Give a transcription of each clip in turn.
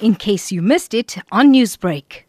in case you missed it on Newsbreak.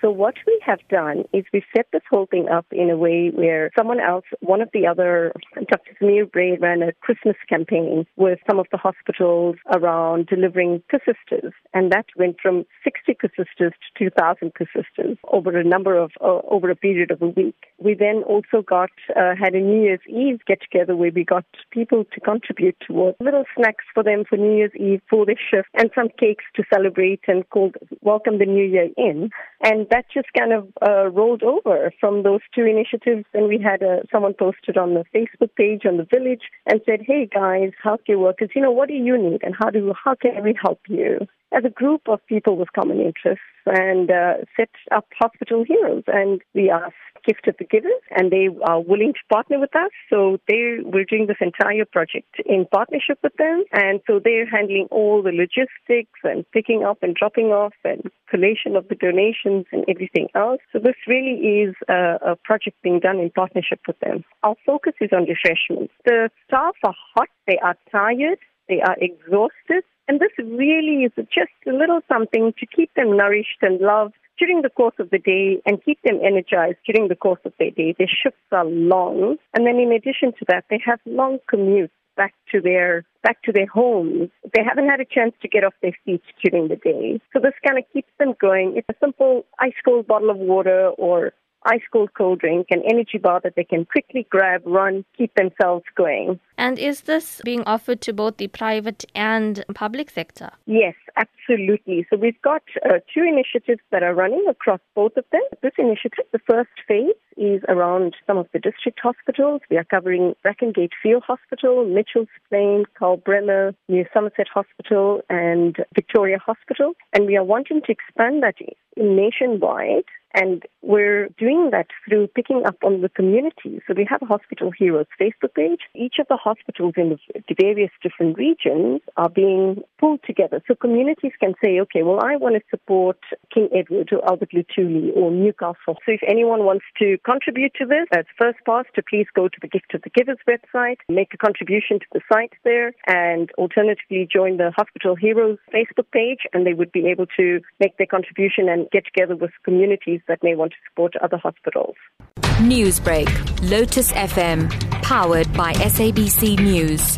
So what have done is we set this whole thing up in a way where someone else, one of the other, Dr. Samir ran a Christmas campaign with some of the hospitals around delivering persisters. And that went from 60 persisters to 2,000 persisters over a number of, uh, over a period of a week. We then also got, uh, had a New Year's Eve get together where we got people to contribute towards little snacks for them for New Year's Eve for their shift and some cakes to celebrate and called welcome the new year in. And that just kind of uh, rolled over from those two initiatives. And we had uh, someone posted on the Facebook page on the village and said, "Hey guys, healthcare workers, you know, what do you need, and how do how can we help you?" As a group of people with common interests, and uh, set up hospital heroes, and we asked gift of the givers, and they are willing to partner with us. So they we're doing this entire project in partnership with them, and so they're handling all the logistics and picking up and dropping off and collation of the donations and everything So this really is a, a project being done in partnership with them. Our focus is on refreshments. The staff are hot, they are tired, they are exhausted, and this really is just a little something to keep them nourished and loved during the course of the day and keep them energized during the course of their day. Their shifts are long. And then in addition to that, they have long commutes back to their back to their homes. They haven't had a chance to get off their feet during the day. So this kind of keeps them going. It's a simple ice cold bottle of water or ice cold cold drink, an energy bar that they can quickly grab, run, keep themselves going. And is this being offered to both the private and public sector? Yes, absolutely. So we've got uh, two initiatives that are running across both of them. This initiative, the first phase, is around some of the district hospitals. We are covering Brackengate Field Hospital, Mitchell's Plain, Karl Bremer, New Somerset Hospital, and Victoria Hospital. And we are wanting to expand that nationwide and we're doing that through picking up on the community. So we have a Hospital Heroes Facebook page. Each of the hospitals in the various different regions are being pulled together. So communities can say, okay, well, I want to support King Edward or Albert Luthuli or Newcastle. So if anyone wants to contribute to this, as first pass to please go to the Gift of the Givers website, make a contribution to the site there, and alternatively join the Hospital Heroes Facebook page, and they would be able to make their contribution and get together with communities that may want to support other hospitals. Newsbreak, Lotus FM, powered by SABC News.